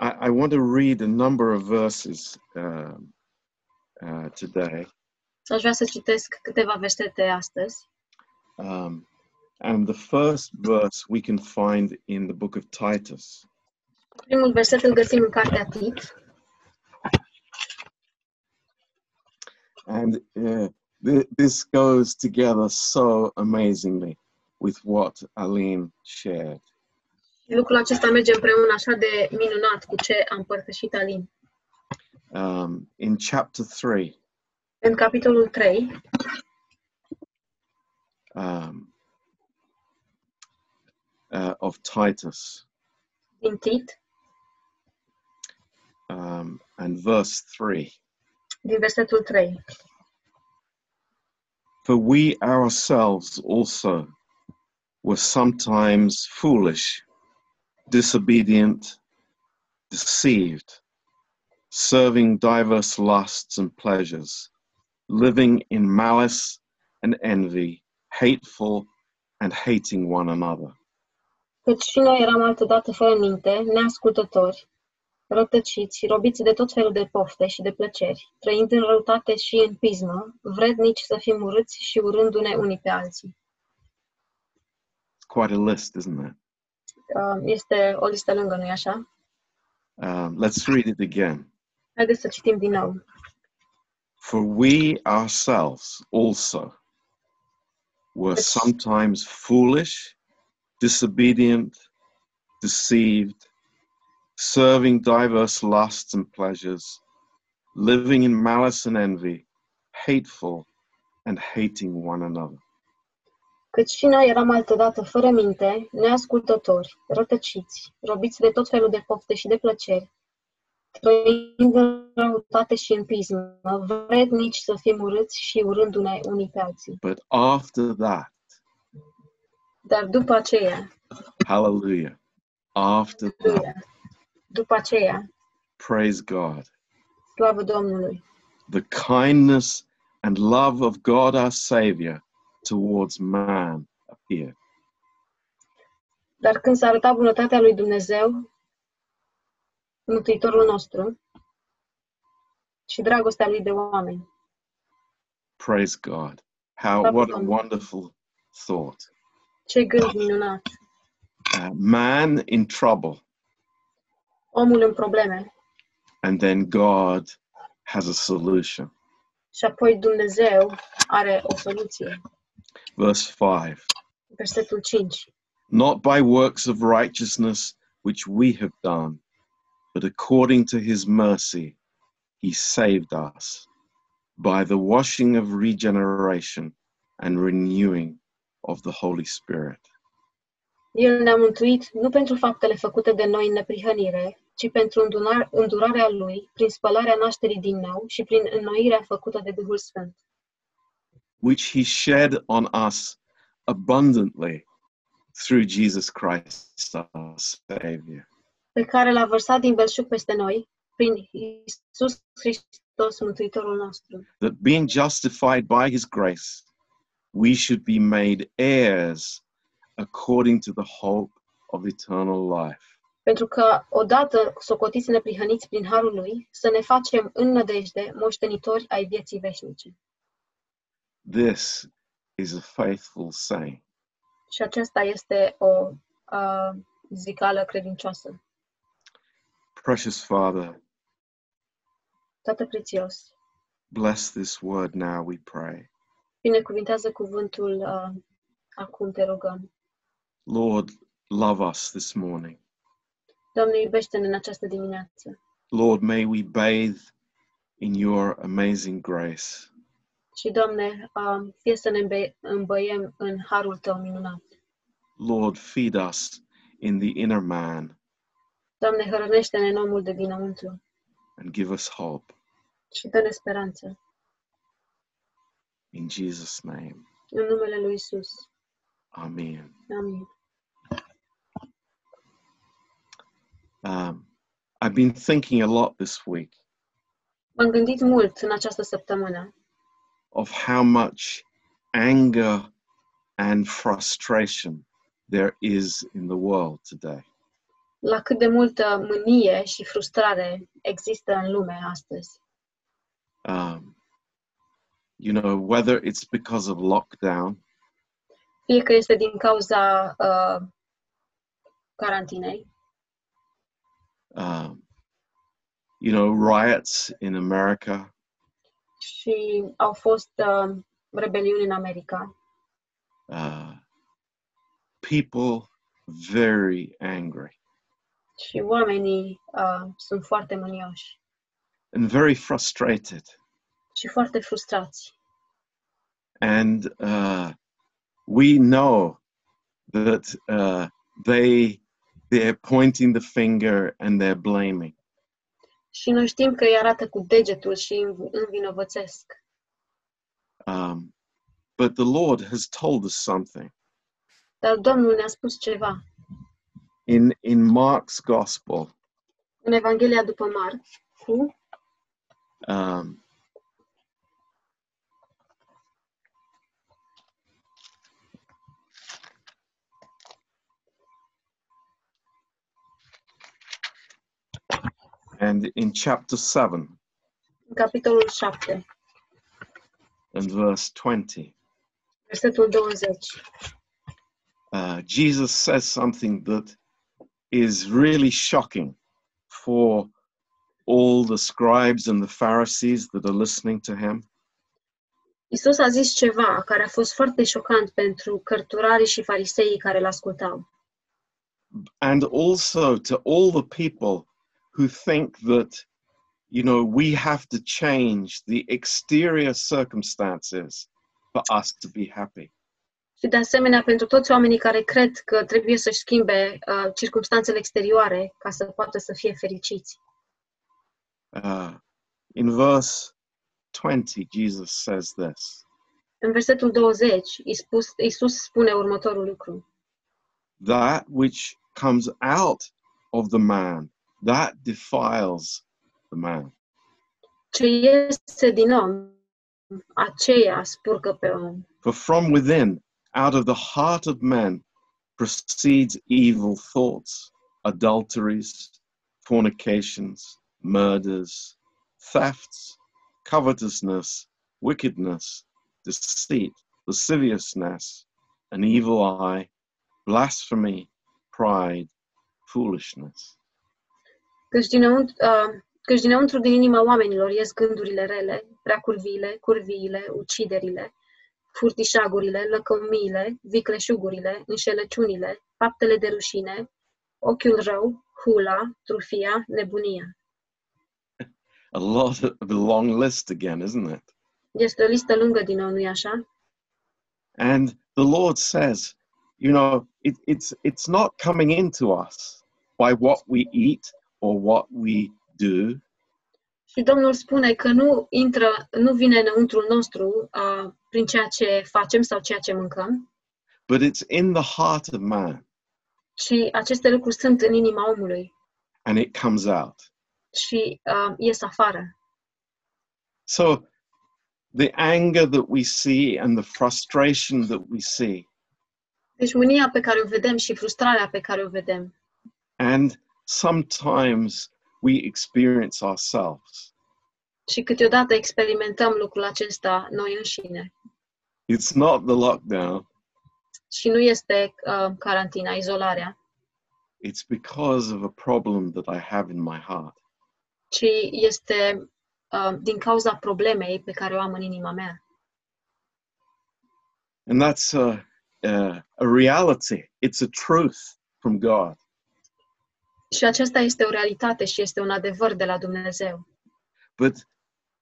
I, I want to read a number of verses um, uh, today. Și aș vrea să citesc câteva versete astăzi. Um, and the first verse we can find in the book of Titus. Primul verset îl găsim în cartea Tit And uh, th- this goes together so amazingly with what Aline shared. Lucrul acesta merge împreună așa de minunat cu ce a împărtășit Alin. Um, in chapter 3, În capitolul 3, um, uh, of Titus, din Tit, um, and verse 3. din versetul 3. For we ourselves also were sometimes foolish, disobedient, deceived, serving diverse lusts and pleasures, living in malice and envy, hateful and hating one another. Căci și noi eram altădată fără minte, neascultători, rătăciți, robiți de tot felul de pofte și de plăceri, trăind în răutate și în pismă, vrednici să fim urâți și urându-ne unii pe alții. It's quite a list, isn't it? Este o listă lungă, nu-i așa? Um, let's read it again. Haideți să citim din nou. For we ourselves also were sometimes foolish, disobedient, deceived, serving diverse lusts and pleasures, living in malice and envy, hateful and hating one another. Căci și noi eram altădată fără minte, neascultători, rătăciți, robiți de tot felul de pofte și de plăceri, trăind în răutate și în pismă, vrednici să fim urâți și urându-ne unii pe alții. But after that, Dar după aceea, hallelujah, after that, după aceea, praise God, slavă Domnului, the kindness and love of God our Savior towards man appeared. dar când s-a arătat bunătatea lui Dumnezeu, Mântuitorul nostru, și dragostea lui de oameni, Praise God. How what a wonderful thought. ce gând minunat! Uh, man in trouble, Omul în probleme and then God has a solution. și apoi Dumnezeu are o soluție. Verse 5 Versetul 5. Not by works of righteousness which we have done, but according to his mercy, he saved us by the washing of regeneration and renewing of the Holy Spirit. El ne-a mântuit nu pentru faptele făcute de noi în neprihănire, ci pentru îndunar, îndurarea Lui, prin spălarea nașterii din nou și prin înnoirea făcută de Duhul Sfânt, which he shed on us abundantly through Jesus Christ our Savior. pe care l-a vărsat din belșug peste noi, prin Isus Hristos, Mântuitorul nostru, That being justified by his grace, we should be made heirs according to the hope of eternal life. pentru că, odată socotiți neprihăniți prin Harul Lui, să ne facem în nădejde moștenitori ai vieții veșnice. This is a faithful saying. Și aceasta este o uh, zicală credincioasă. Precious Father, Tată prețios, bless this word now, we pray. binecuvintează cuvântul uh, acum, te rugăm. Lord, love us this morning. Doamne, iubește-ne în această dimineață Lord, may we bathe in your amazing grace. Și, Doamne, uh, fie să ne îmbăiem în harul Tău minunat. Lord, feed us in the inner man Doamne, hrănește-ne în omul de dinăuntru and give us hope. și dă-ne speranță. In Jesus' name, În numele Lui Isus. Amen. Amin. Um, I've been thinking a lot this week M-am gândit mult în această săptămână of how much anger and frustration there is in the world today. la cât de multă mânie și frustrare există în lume astăzi. Um, you know, whether it's because of lockdown, Fie că este din cauza uh, carantinei, um, you know, riots in America, și au fost uh, rebeliuni în America. uh, people very angry Și oamenii uh, sunt foarte mânioși and very frustrated. și foarte frustrați. And uh, we know that uh, they they're pointing the finger and they're blaming. Și noi știm că îi arată cu degetul și înv- învinovățesc. Um, but the Lord has told us something Dar Domnul ne-a spus ceva. in in Mark's Gospel. În Evanghelia după Marcu, Um, and in chapter 7 în capitolul 7, and verse 20, versetul 20, uh, Jesus says something that is really shocking for all the scribes and the Pharisees that are listening to him. Isus a zis ceva care a fost foarte șocant pentru cărturarii și fariseii care îl ascultau. and also to all the people who think that you know we have to change the exterior circumstances for us to be happy Și de asemenea pentru toți oamenii care cred că trebuie să-și schimbe uh, circumstanțele exterioare ca să poată să fie fericiți. uh, in verse 20 jesus says this În versetul 20, Iisus, Iisus spune următorul lucru. that which comes out of the man that defiles the man Ce iese din om, aceea spurcă pe om. for from within out of the heart of man proceeds evil thoughts adulteries fornications murders thefts covetousness wickedness deceit lasciviousness an evil eye blasphemy pride foolishness Căci dinăuntru, uh, căci dinăuntru din inima oamenilor ies gândurile rele, preacurviile, curviile, uciderile, furtișagurile, lăcămiile, vicleșugurile, înșelăciunile, faptele de rușine, ochiul rău, hula, trufia, nebunia. a lot of a long list again isn't it Este o listă lungă din nou, nu-i așa? And the Lord says, you know, it, it's it's not coming into us by what we eat or what we do, Și Domnul spune că nu intră, nu vine înăuntru nostru uh, prin ceea ce facem sau ceea ce mâncăm, but it's in the heart of man. ci aceste lucruri sunt în inima omului. And it comes out. și uh, ies afară. So the anger that we see and the frustration that we see. Deci mânia pe care o vedem și frustrarea pe care o vedem. And sometimes we experience ourselves. și câteodată experimentăm lucrul acesta noi înșine. It's not the lockdown, Și nu este uh, carantina, izolarea, it's because of a problem that I have in my heart. ci este uh, din cauza problemei pe care o am în inima mea. And that's a, a, a reality, it's a truth from God. Și aceasta este o realitate și este un adevăr de la Dumnezeu. But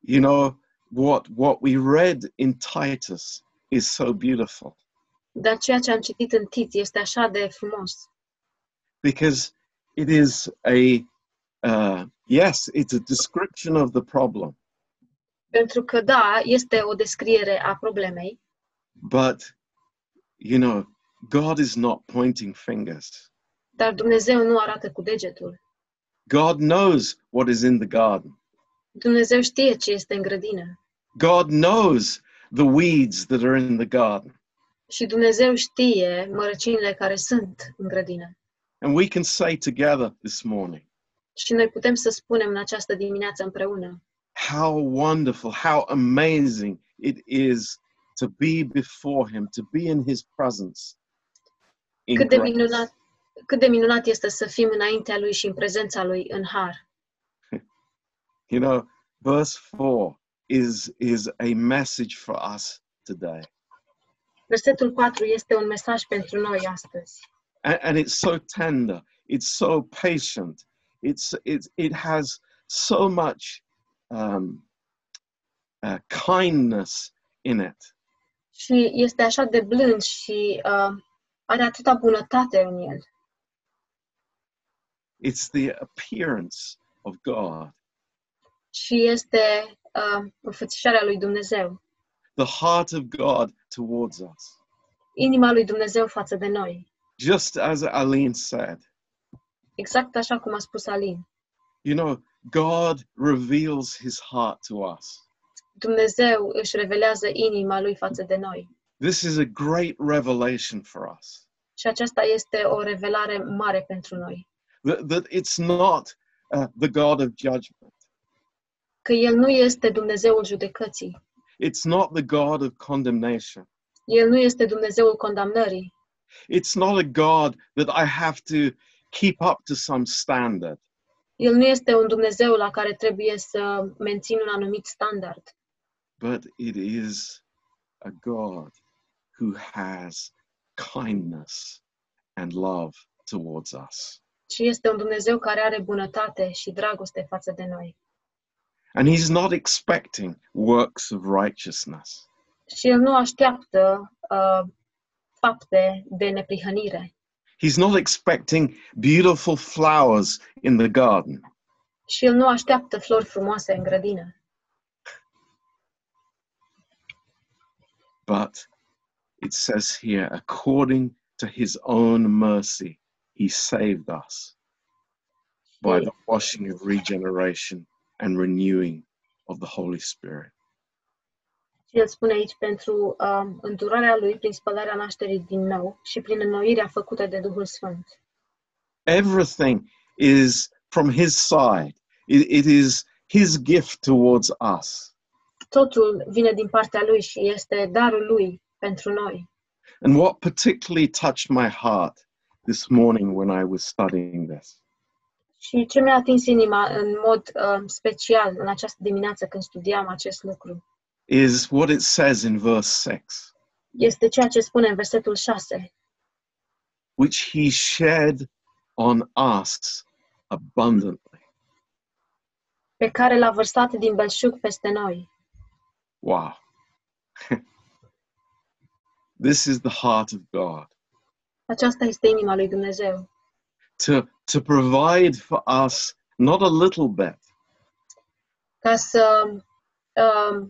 you know what what we read in Titus is so beautiful Dar ceea ce am citit în Tit este așa de frumos. because it is a uh, yes, it's a description of the problem, Pentru că, da, este o descriere a problemei, but you know, God is not pointing fingers. Dar Dumnezeu nu arată cu degetul. God knows what is in the garden. Dumnezeu știe ce este în grădină. God knows the weeds that are in the garden. Și Dumnezeu știe mărăcinile care sunt în grădină. And we can say together this morning, Și noi putem să spunem în această dimineață împreună how wonderful, how amazing it is to be before Him, to be in His presence. In cât de grace. minunat, cât de minunat este să fim înaintea Lui și în prezența Lui în har. You know, verse 4 is, is a message for us today. Versetul 4 este un mesaj pentru noi astăzi. And, and it's so tender, it's so patient, it's, it's, it has so much um, uh, kindness in it. Și este așa de blând și uh, are atâta bunătate în el. It's the appearance of God, Și este uh, înfățișarea lui Dumnezeu. the heart of God towards us. Inima lui Dumnezeu față de noi. Just as Aline said, Exact așa cum a spus Alin. you know, God reveals his heart to us. Dumnezeu își revelează inima lui față de noi. This is a great revelation for us. Și aceasta este o revelare mare pentru noi. That, that it's not uh, the God of judgment, Că El nu este Dumnezeul judecății. it's not the God of condemnation. El nu este Dumnezeul condamnării. It's not a God that I have to keep up to some standard. El nu este un Dumnezeu la care trebuie să mențin un anumit standard, but it is a God who has kindness and love towards us. Ci este un Dumnezeu care are bunătate și dragoste față de noi. And He's not expecting works of righteousness. Și El nu așteaptă uh, fapte de neprihănire. He's not expecting beautiful flowers in the garden. Și El nu așteaptă flori frumoase în grădină. But it says here, according to His own mercy, He saved us by the washing of regeneration and renewing of the Holy Spirit. Și El spune aici pentru uh, îndurarea Lui prin spălarea nașterii din nou și prin înnoirea făcută de Duhul Sfânt. everything is from his side. It, it is his gift towards us. Totul vine din partea Lui și este darul Lui pentru noi. And what particularly touched my heart this morning when I was studying this Și ce mi-a atins inima în mod uh, special în această dimineață când studiam acest lucru is what it says in verse 6 este ceea ce spune în versetul 6, which he shed on us abundantly. pe care l-a vărsat din belșug peste noi. Wow. this is the heart of God Aceasta este inima lui Dumnezeu. to, to provide for us not a little bit, Ca să, uh,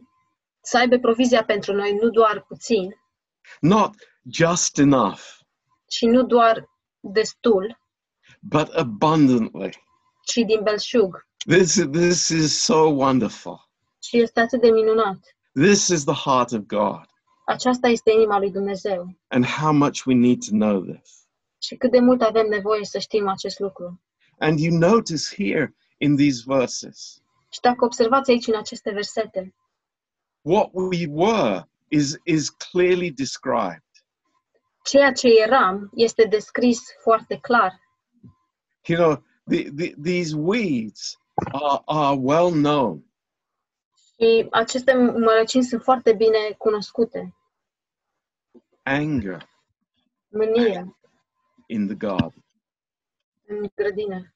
să aibă provizia pentru noi, nu doar puțin, not just enough, și nu doar destul, but abundantly. ci din belșug. This, this is so wonderful. Și este atât de minunat. This is the heart of God. Aceasta este inima lui Dumnezeu. And how much we need to know this. Și cât de mult avem nevoie să știm acest lucru. And you notice here in these verses, Și dacă observați aici în aceste versete, what we were is, is clearly described. ceea ce eram este descris foarte clar. You know, the, the, these weeds are, are well known. Și aceste mărăcini sunt foarte bine cunoscute. Anger Mânie in the garden. în grădină.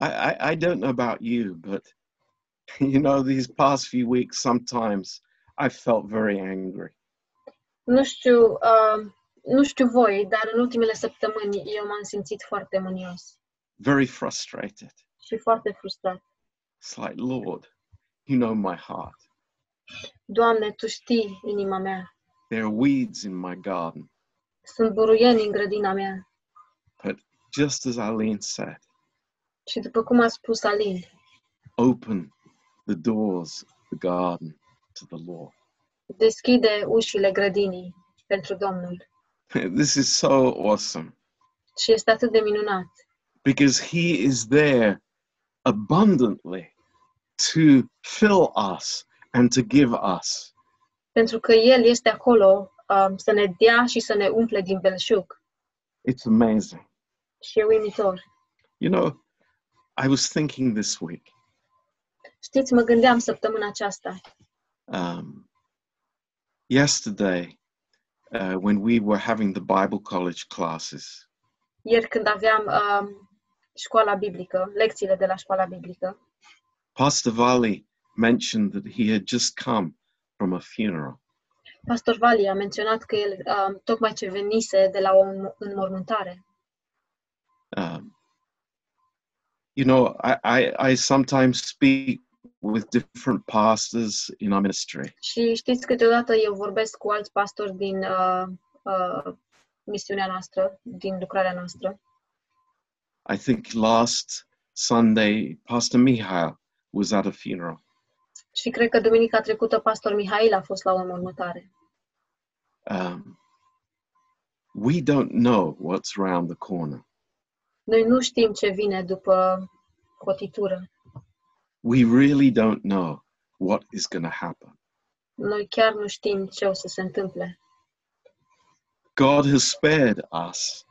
I, I, I don't know about you, but you know, these past few weeks, sometimes I felt very angry. Nu știu, uh, nu știu voi, dar în ultimele săptămâni eu m-am simțit foarte mânios very frustrated. și foarte frustrat. It's like, Lord, you know my heart. Doamne, Tu știi inima mea. There are weeds in my garden. Sunt buruieni în grădina mea. But just as Aline said, Și după cum a spus Alin, open the doors of the garden to the Lord. deschide ușile grădinii pentru Domnul. This is so awesome. Și este atât de minunat. because He is there abundantly to fill us and to give us. Pentru că El este acolo um, să ne dea și să ne umple din belșug. It's amazing. Și e uimitor. You know, I was thinking this week, Știți, mă gândeam săptămâna aceasta. um, yesterday, uh, when we were having the Bible college classes, Ieri când aveam um, școala biblică, lecțiile de la școala biblică, Pastor Vali mentioned that he had just come from a funeral. Pastor Vali a menționat că el um, tocmai ce venise de la o înmormântare. Um, you know, I, I, I sometimes speak with different pastors in our ministry, Și știți, câteodată eu vorbesc cu alți pastori din uh, uh, misiunea noastră, din lucrarea noastră. I think last Sunday, Pastor Mihail was at a funeral. Și cred că duminica trecută pastor Mihail a fost la o înmormântare. Um, we don't know what's around the corner. Noi nu știm ce vine după cotitură. We really don't know what is going to happen. Noi chiar nu știm ce o să se întâmple. God has spared us.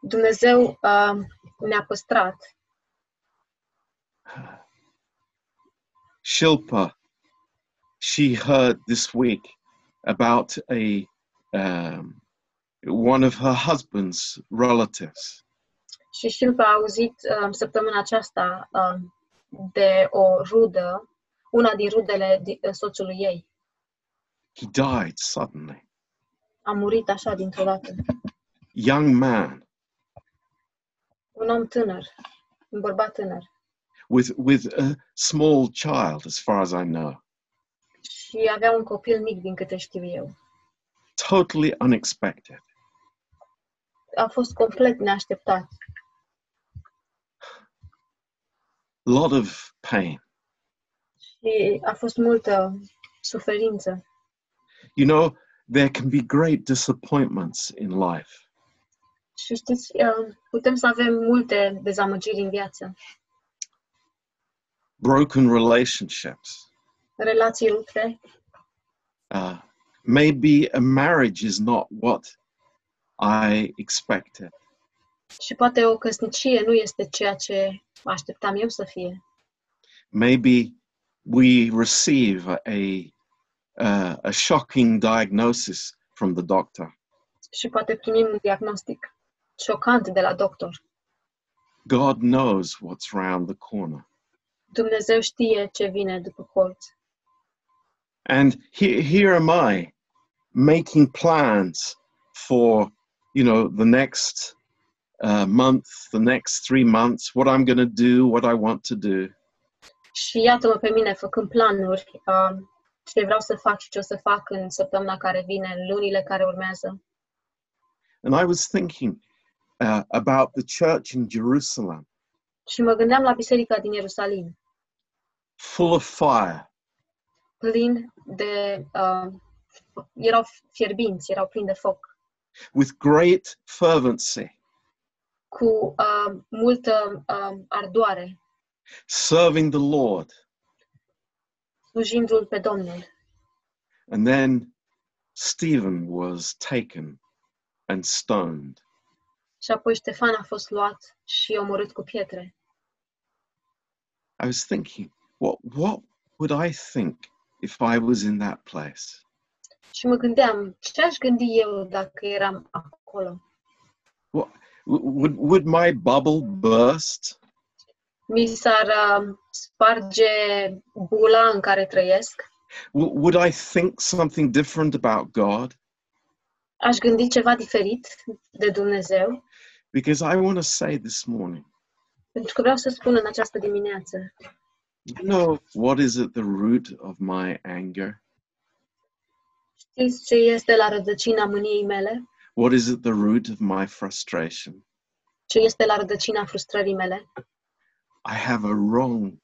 Dumnezeu uh, ne-a păstrat. Shilpa, she heard this week about a um, one of her husband's relatives Și Șilpa a auzit uh, săptămâna aceasta uh, de o rudă, una din rudele uh, soțului ei. he died suddenly. A murit așa dintr-o dată. Young man Un om tânăr, un bărbat tânăr. With with a small child, as far as I know. Și avea un copil mic, din câte știu eu. Totally unexpected. A fost complet neașteptat. A lot of pain. Și a fost multă suferință. You know, there can be great disappointments in life. Și știți, uh, putem să avem multe dezamăgiri în viață. Broken relationships. Relații rupte, Uh, maybe a marriage is not what I expected. și poate o căsnicie nu este ceea ce așteptam eu să fie. Maybe we receive a, uh, a shocking diagnosis from the doctor. Și poate primim un diagnostic șocant de la doctor. God knows what's round the corner. Dumnezeu știe ce vine după colț. And here, here am I making plans for, you know, the next uh, month, the next three months, what I'm going to do, what I want to do. Și iată-mă pe mine făcând planuri, uh, ce vreau să fac și ce o să fac în săptămâna care vine, în lunile care urmează. And I was thinking uh, about the church in Jerusalem, Și mă gândeam la biserica din Ierusalim, full of fire, plin de... Uh, erau fierbinți, erau plini de foc, with great fervency, cu uh, multă uh, ardoare, serving the Lord. slujindu-L pe Domnul. And then Stephen was taken and stoned. Și apoi Ștefan a fost luat și omorât cu pietre. I was thinking, what, what would I think if I was in that place? Și mă gândeam, ce aș gândi eu dacă eram acolo? What, would, would my bubble burst? Mi s-ar uh, sparge bula în care trăiesc? W- Would I think something different about God? Aș gândi ceva diferit de Dumnezeu? Because I want to say this morning, Pentru că vreau să spun în această dimineață, you know what is at the root of my anger? știți ce este la rădăcina mâniei mele? What is at the root of my frustration? Ce este la rădăcina frustrării mele? I have a wrong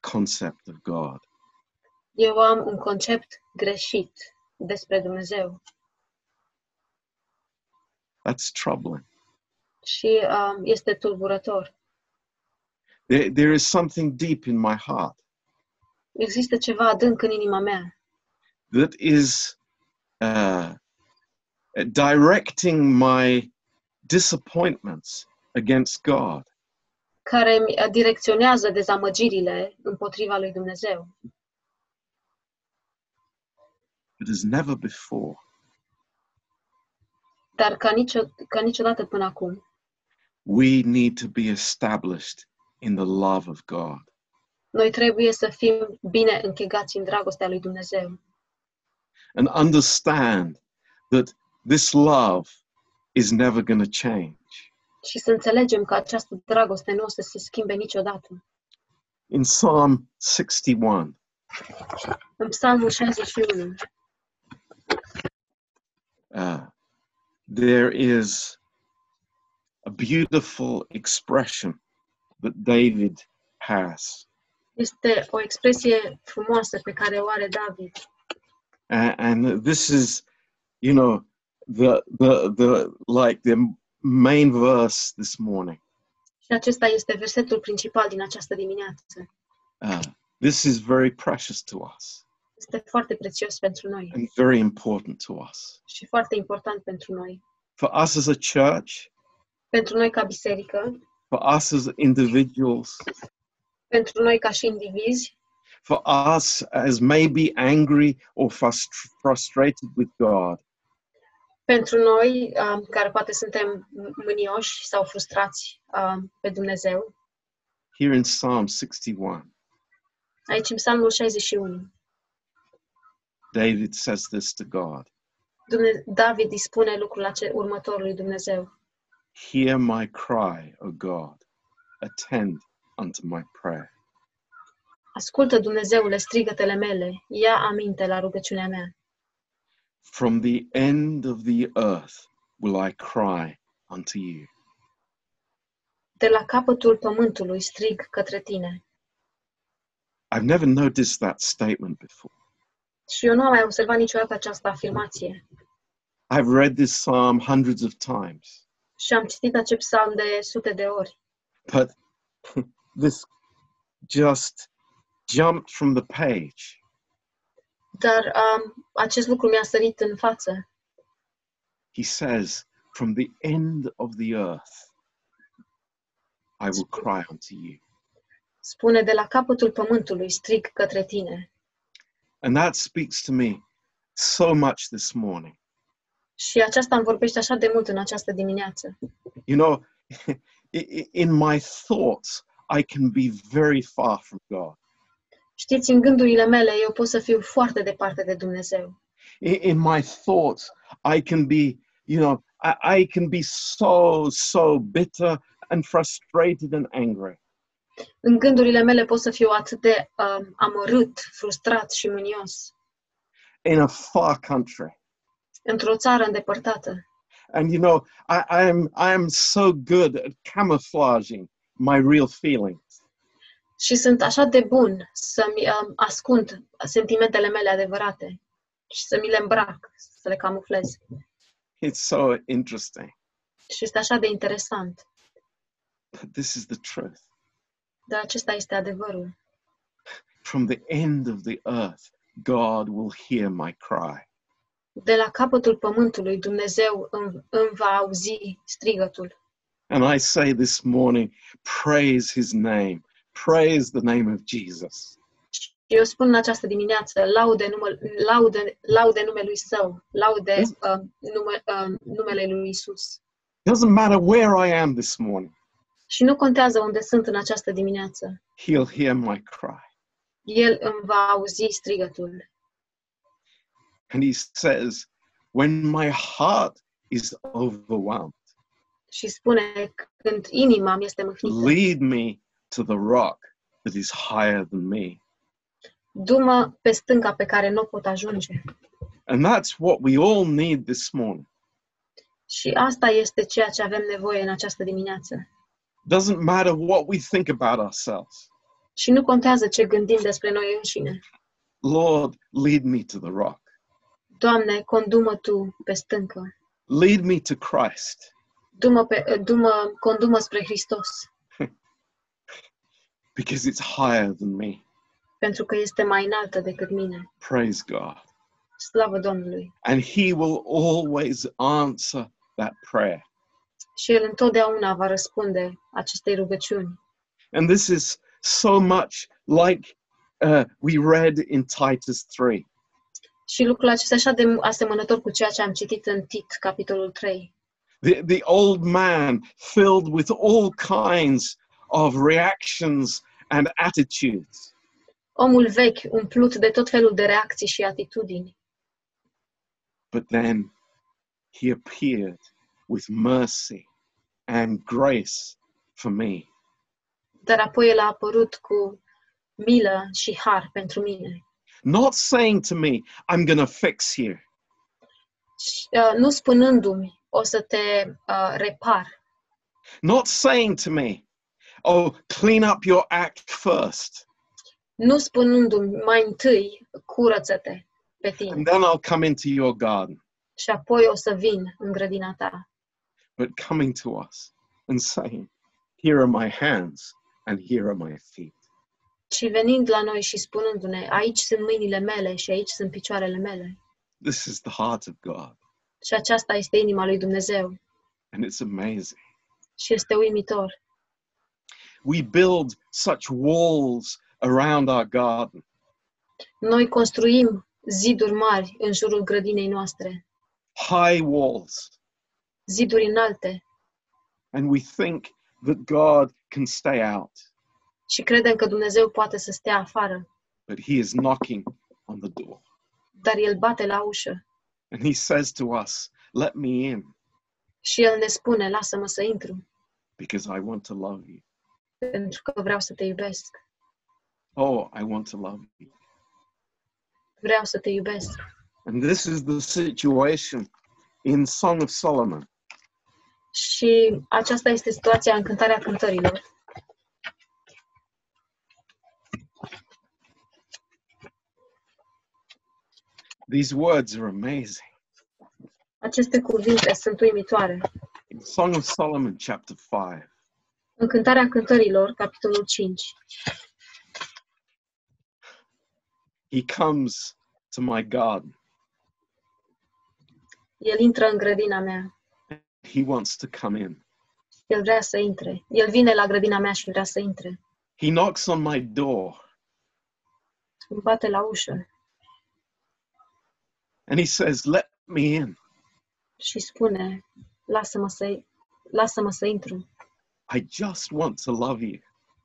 concept of God. Eu am un concept greșit despre Dumnezeu. That's troubling. Și um, este tulburător. There, there is something deep in my heart Există ceva adânc în inima mea that is uh, directing my disappointments against God. care îmi direcționează dezamăgirile împotriva lui Dumnezeu. But as never before, Dar ca, nicio, ca niciodată până acum, we need to be established in the love of God. noi trebuie să fim bine închegați în dragostea lui Dumnezeu and understand that this love is never going to change. și să înțelegem că această dragoste nu o să se schimbe niciodată. In Psalm 61, În Psalmul 61 uh, there is a beautiful expression that David has. este o expresie frumoasă pe care o are David. A- and this is, you know, the, the, the, like the main verse this morning. Și acesta este versetul principal din această dimineață. Uh, this is very precious to us Este foarte prețios pentru noi and very important to us. și foarte important pentru noi. For us as a church, Pentru noi ca biserică, for us as individuals, pentru noi ca și indivizi, for us as maybe angry or frust- frustrated with God, pentru noi um, care poate suntem mânioși sau frustrați um, pe Dumnezeu. here in Psalm 61, Aici în Psalmul 61, David says this to God. Dumne- David îi spune lucrul ace- următor lui Dumnezeu. Hear my cry, O God, attend unto my prayer. Ascultă, Dumnezeule, strigătele mele, ia aminte la rugăciunea mea. From the end of the earth will I cry unto you. De la capătul pământului strig către tine. I've never noticed that statement before. Și eu nu am mai observat niciodată această afirmație. I've read this psalm hundreds of times, Și am citit acest psalm de sute de ori. but this just jumped from the page. Dar um, acest lucru mi-a sărit în față. He says, From the end of the earth, I will cry unto you. Spune, de la capătul pământului strig către tine. And that speaks to me so much this morning. Și aceasta îmi vorbește așa de mult în această dimineață. You know, i- i- in my thoughts, I can be very far from God. Știți, în gândurile mele, eu pot să fiu foarte departe de Dumnezeu. I- In my thoughts, I can be, you know, I, I can be so, so bitter and frustrated and angry. În gândurile mele pot să fiu atât de um, amărât, frustrat și mânios. in a far country. Într-o țară îndepărtată. And you know, I, I am I am so good at camouflaging my real feelings. Și sunt așa de bun să-mi um, ascund sentimentele mele adevărate și să mi le îmbrac, să le camuflez. It's so interesting. Și este așa de interesant. But this is the truth. Dar acesta este adevărul. From the end of the earth, God will hear my cry. De la capătul pământului, Dumnezeu îmi, îmi va auzi strigătul. And I say this morning, praise his name. Praise the name of Jesus. Și eu spun în această dimineață, laude, numele, laude, laude numelui Său, laude uh, nume, uh, numele lui Isus. Doesn't matter where I am this morning, Și nu contează unde sunt în această dimineață. he'll hear my cry. El îmi va auzi strigătul. And he says, when my heart is overwhelmed, Și spune, când inima mi este mâhnită, lead me to the rock that is higher than me. du-mă pe stânca pe care nu pot ajunge. And that's what we all need this morning. Și asta este ceea ce avem nevoie în această dimineață. Doesn't matter what we think about ourselves. Și nu contează ce gândim despre noi înșine. Lord, lead me to the rock. Doamne, condumă Tu pe stâncă. lead me to Christ. Du-mă, pe, du-mă, condu-mă spre Hristos, because it's higher than me. pentru că este mai înaltă decât mine. Praise God. Slavă Domnului! And He will always answer that prayer. Și El întotdeauna va răspunde acestei rugăciuni. And this is so much like uh, we read in Titus 3. Și lucrul acesta e așa de asemănător cu ceea ce am citit în Tit, capitolul 3. The, the old man filled with all kinds of reactions and attitudes. Omul vechi, umplut de tot felul de reacții și atitudini. But then he appeared with mercy and grace for me. Dar apoi El a apărut cu milă și har pentru mine. Not saying to me, I'm going to fix you. Uh, nu spunându-mi, o să te uh, repar. Not saying to me, oh, clean up your act first, Nu spunându-mi mai întâi, curăță-te pe tine and then I'll come into your garden. și apoi o să vin în grădina ta. But coming to us and saying, here are my hands and here are my feet. Și venind la noi și spunându-ne, aici sunt mâinile mele și aici sunt picioarele mele. This is the heart of God. Și aceasta este inima lui Dumnezeu. And it's amazing. Și este uimitor. We build such walls around our garden. Noi construim ziduri mari în jurul grădinei noastre, high walls, ziduri înalte, and we think that God can stay out, și credem că Dumnezeu poate să stea afară, but He is knocking on the door. dar El bate la ușă And He says to us, Let me in și El ne spune, lasă-mă să intru, because I want to love you. pentru că vreau să te iubesc. Oh, I want to love you. Vreau să te iubesc. And this is the situation in Song of Solomon. Și aceasta este situația în cântarea cântărilor. These words are amazing. Aceste cuvinte sunt uimitoare. In Song of Solomon, chapter 5, În cântarea cântărilor, capitolul 5, he comes to my garden. El intră în grădina mea. He wants to come in. El vrea să intre. El vine la grădina mea și vrea să intre. He knocks on my door Îmi bate la ușă and he says, Let me in. și spune, lasă-mă să, lasă-mă să intru. I just want to love you.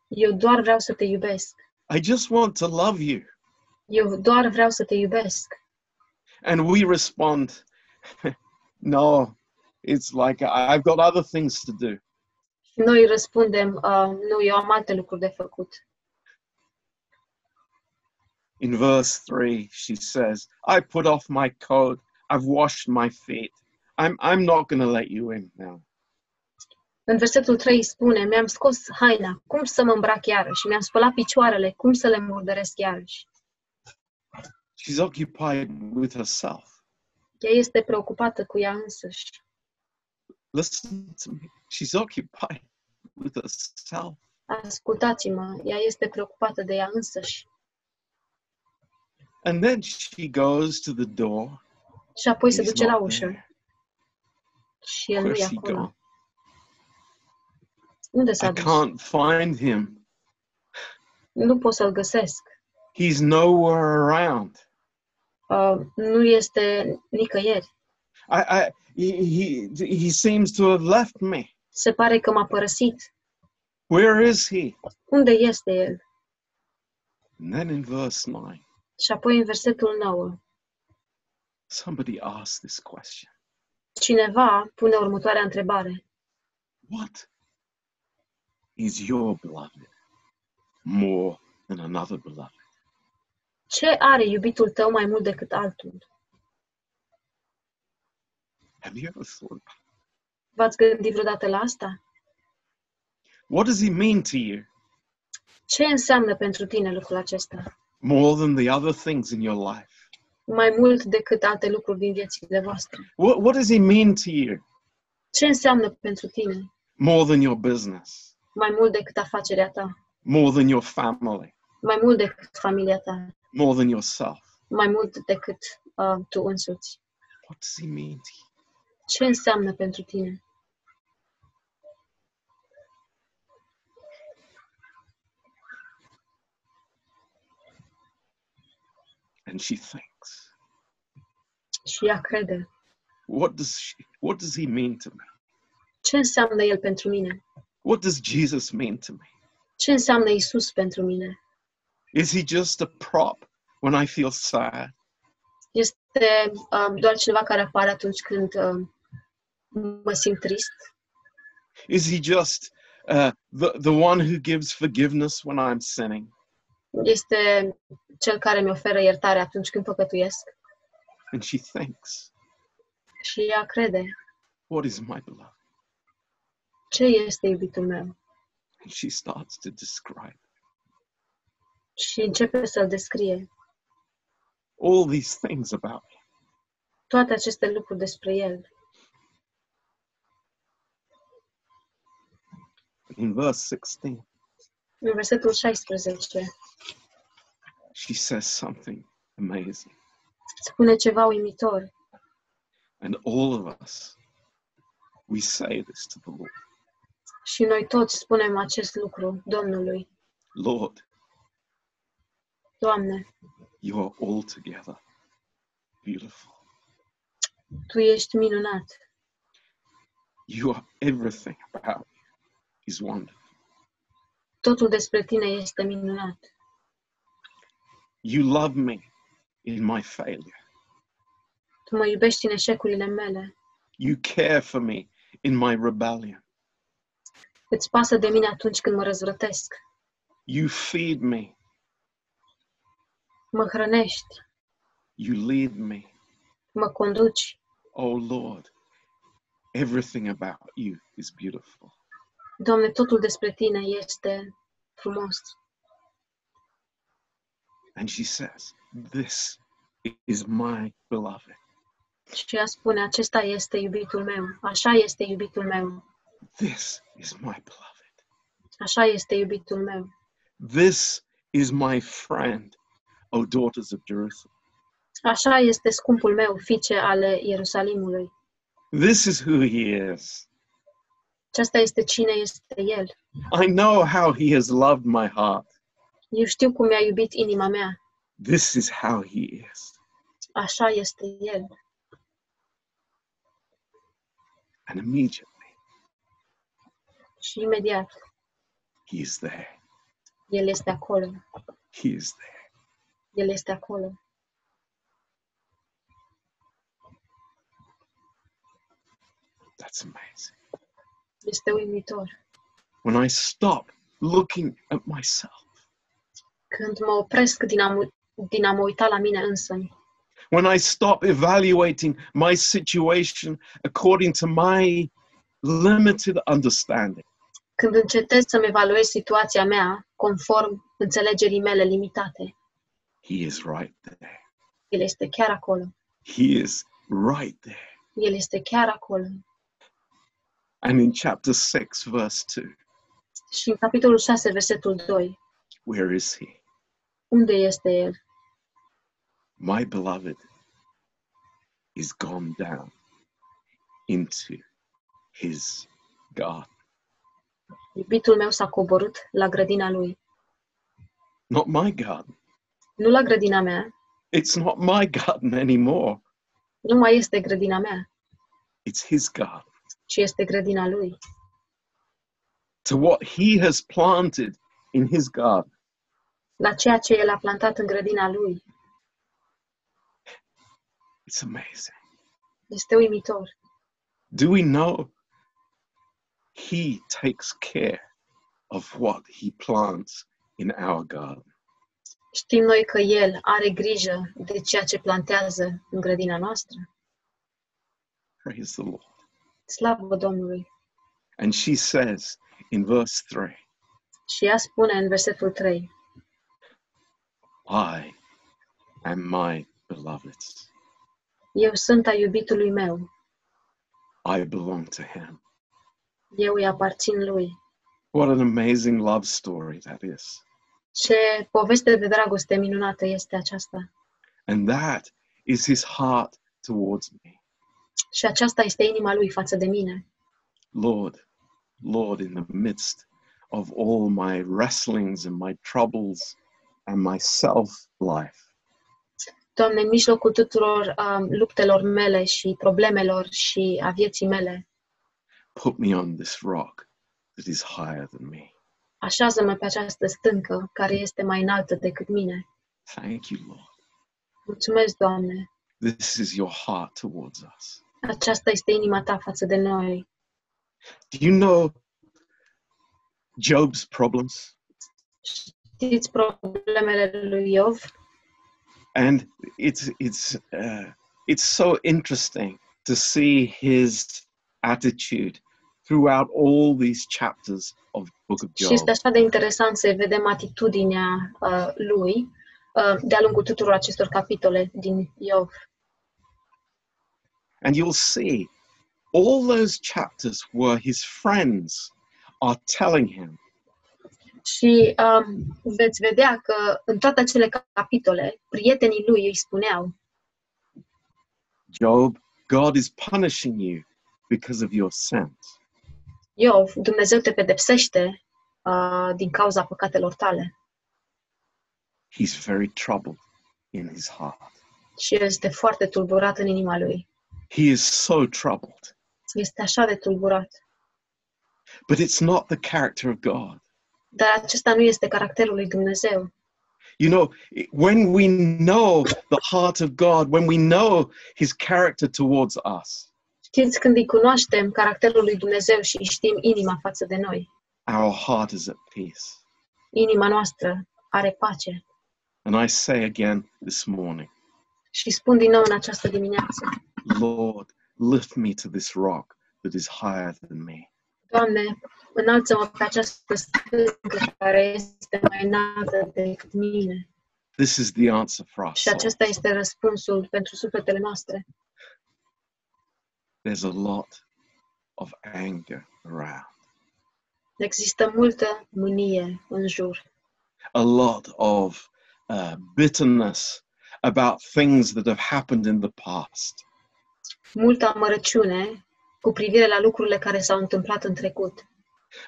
Eu doar vreau să te iubesc. I just want to love you. Eu doar vreau să te iubesc. And we respond, No, it's like I've got other things to do. Și noi răspundem, uh, nu, eu am alte lucruri de făcut. In verse 3, she says, I put off my coat, I've washed my feet. I'm, I'm not going to let you in now. În versetul 3 spune, mi-am scos haina, cum să mă îmbrac iarăși? Mi-am spălat picioarele, cum să le murdăresc iarăși? She's occupied with herself. Ea este preocupată cu ea însăși. Listen to me. She's occupied with herself. Ascultați-mă, ea este preocupată de ea însăși. And then she goes to the door. Și apoi se duce la ușă there. și el nu e acolo. Unde s-a I dus? can't find him. Nu pot să-l găsesc. He's nowhere around. Uh, nu este nicăieri. I, I, he, he, he seems to have left me. Se pare că m-a părăsit. Where is he? Unde este el? And then in verse 9, Și apoi în versetul 9, somebody asked this question cineva pune următoarea întrebare. What is your beloved more than another beloved? Ce are iubitul tău mai mult decât altul? Have you ever thought about it? V-ați gândit vreodată la asta? What does he mean to you Ce înseamnă pentru tine lucrul acesta? More than the other things in your life? mai mult decât alte lucruri din viețile voastre. What, what does he mean to you? Ce înseamnă pentru tine More than your business, mai mult decât afacerea ta, more than your family, mai mult decât familia ta, more than yourself. mai mult decât uh, tu însuți? What does he mean to you? Ce înseamnă pentru tine? And she thinks, Și ea crede. what does she, what does he mean to me? Ce înseamnă El pentru mine? What does Jesus mean to me? Ce înseamnă Isus pentru mine? Is he just a prop when I feel sad? Este um, doar cineva care apare atunci când um, mă simt trist? Is he just uh, the, the one who gives forgiveness when I'm sinning? Este cel care mi oferă iertare atunci când păcătuiesc? And she thinks, Și ea crede. what is my beloved? Ce este iubitul meu? And she starts to describe Și începe să-l descrie. all these things about him. Toate aceste lucruri despre el. In verse 16, În versetul 16 she says something amazing. spune ceva uimitor. And all of us, we say this to the Lord Și noi toți spunem acest lucru Domnului. Lord, Doamne, you are altogether beautiful. Tu ești minunat. You are everything about you is wonderful. Totul despre Tine este minunat. You love me in my failure. Tu mă iubești în eșecurile mele. You care for me in my rebellion. Îți pasă de mine atunci când mă răzvrătesc. You feed me. Mă hrănești. You lead me. Mă conduci. Oh Lord, everything about you is beautiful. Doamne, totul despre Tine este frumos. And she says, This is my beloved. Și ea spune, acesta este iubitul meu. Așa este iubitul meu. This is my beloved. Așa este iubitul meu. This is my friend, O daughters of Jerusalem. Așa este scumpul meu, fiice ale Ierusalimului. This is who he is. Aceasta este cine este El. I know how he has loved my heart. Eu știu cum mi-a iubit inima mea. This is how he is. Așa este El. And immediately, Și imediat, he is there. El este acolo. He is there. El este acolo. That's amazing. Este uimitor. When I stop looking at myself, Când mă opresc din a, mu- din a mă uita la mine însămi. when I stop evaluating my situation according to my limited understanding, Când încetez să-mi evaluez situația mea conform înțelegerii mele limitate. he is right there. El este chiar acolo. He is right there. El este chiar acolo. And in chapter 6, verse 2, Și în capitolul 6, versetul 2, where is he? unde este El? My beloved is gone down into his garden. Iubitul meu s-a coborât la grădina Lui. Not my garden. Nu la grădina mea, It's not my garden anymore. nu mai este grădina mea, It's his garden. Ci este grădina Lui. To what he has planted in his garden. La ceea ce El a plantat în grădina Lui. It's amazing. Este uimitor. Do we know he takes care of what he plants in our garden? Știm noi că El are grijă de ceea ce plantează în grădina noastră. Praise the Lord. Slavă Domnului! And she says in verse 3 Și ea spune în versetul 3, I am my beloved. Eu sunt a iubitului meu. I belong to him. Eu îi aparțin lui. What an amazing love story that is. Ce poveste de dragoste minunată este aceasta. And that is his heart towards me. Și aceasta este inima lui față de mine. Lord, Lord, in the midst of all my wrestlings and my troubles and my self life, Doamne, în mijlocul tuturor um, luptelor mele și problemelor și a vieții mele, put me on this rock that is higher than me. așează-mă pe această stâncă care este mai înaltă decât mine. Thank you, Lord. Mulțumesc, Doamne. This is your heart towards us. Aceasta este inima ta față de noi. Do you know Job's problems? Știți problemele lui Iov? And it's it's uh, it's so interesting to see his attitude throughout all these chapters of the book of Și Job. este așa de interesant să vedem atitudinea uh, lui uh, de-a lungul tuturor acestor capitole din Iov. And you'll see all those chapters where his friends are telling him, Și um, veți vedea că în toate acele capitole, prietenii lui îi spuneau, Job, God is punishing you because of your sins. Iov, Dumnezeu te pedepsește uh, din cauza păcatelor tale. He's very troubled in his heart. Și el este foarte tulburat în inima lui. He is so troubled. Este așa de tulburat. But it's not the character of God. Dar acesta nu este caracterul lui Dumnezeu. You know, it- when we know the heart of God, when we know his character towards us, Știți, când îi cunoaștem caracterul lui Dumnezeu și îi știm inima față de noi, our heart is at peace. inima noastră are pace. And I say again this morning, Și spun din nou în această dimineață, Lord, lift me to this rock that is higher than me. Doamne, înalță-mă pe această stâncă care este mai înaltă decât mine. This is the answer for us. Și acesta este răspunsul pentru sufletele noastre. There's a lot of anger around, Există multă mânie în jur, a lot of uh, bitterness about things that have happened in the past. Multă amărăciune cu privire la lucrurile care s-au întâmplat în trecut.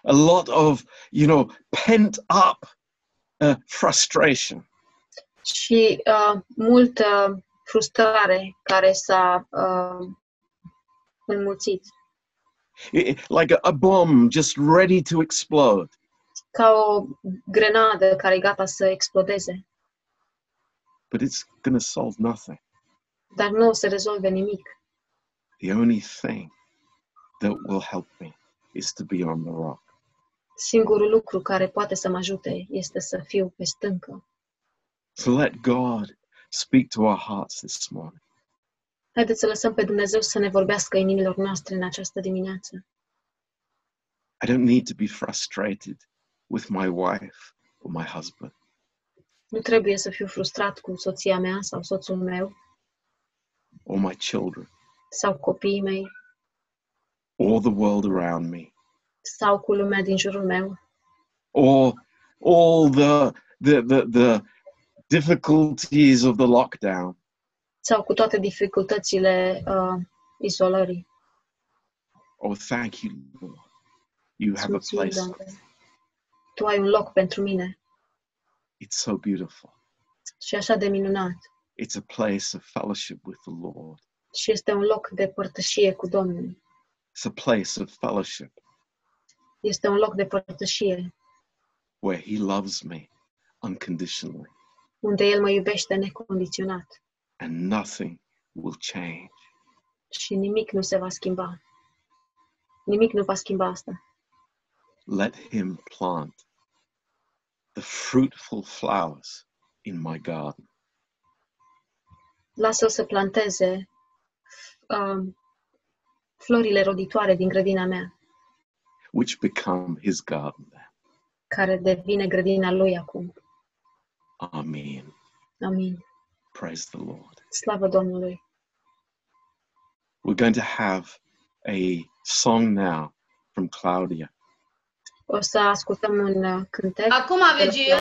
a lot of you know pent up uh, frustration Și uh, multă frustrare care s-a uh, înmulțit. I- I- like a, a bomb just ready to explode Ca o grenadă care e gata să explodeze, but it's going to solve nothing dar nu o să rezolve nimic. The only thing that will help me is to be on the rock Singurul lucru care poate să mă ajute este să fiu pe stâncă. so let god speak to our hearts this morning Haideți să lăsăm pe Dumnezeu să ne vorbească inimilor noastre în această dimineață. i don't need to be frustrated with my wife or my husband Nu trebuie să fiu frustrat cu soția mea sau soțul meu or my children sau copiii mei or the world around me sau cu lumea din jurul meu or all the the the, the difficulties of the lockdown sau cu toate dificultățile uh, izolării. Oh, thank you, Lord. You have a place. Doamne. Tu ai un loc pentru mine It's so beautiful. și așa de minunat. It's a place of fellowship with the Lord. Și este un loc de părtășie cu Domnul. It's a place of fellowship Este un loc de părtășie where He loves me unconditionally unde El mă iubește necondiționat and nothing will change. și nimic nu se va schimba. Nimic nu va schimba asta. Let Him plant the fruitful flowers in my garden. Lasă-l să planteze um, florile roditoare din grădina mea, which become His garden then. care devine grădina lui acum. Amen. Amin. Praise the Lord. Slavă Domnului! We're going to have a song now from Claudia. O să ascultăm un uh, cântec. Acum, Virgil,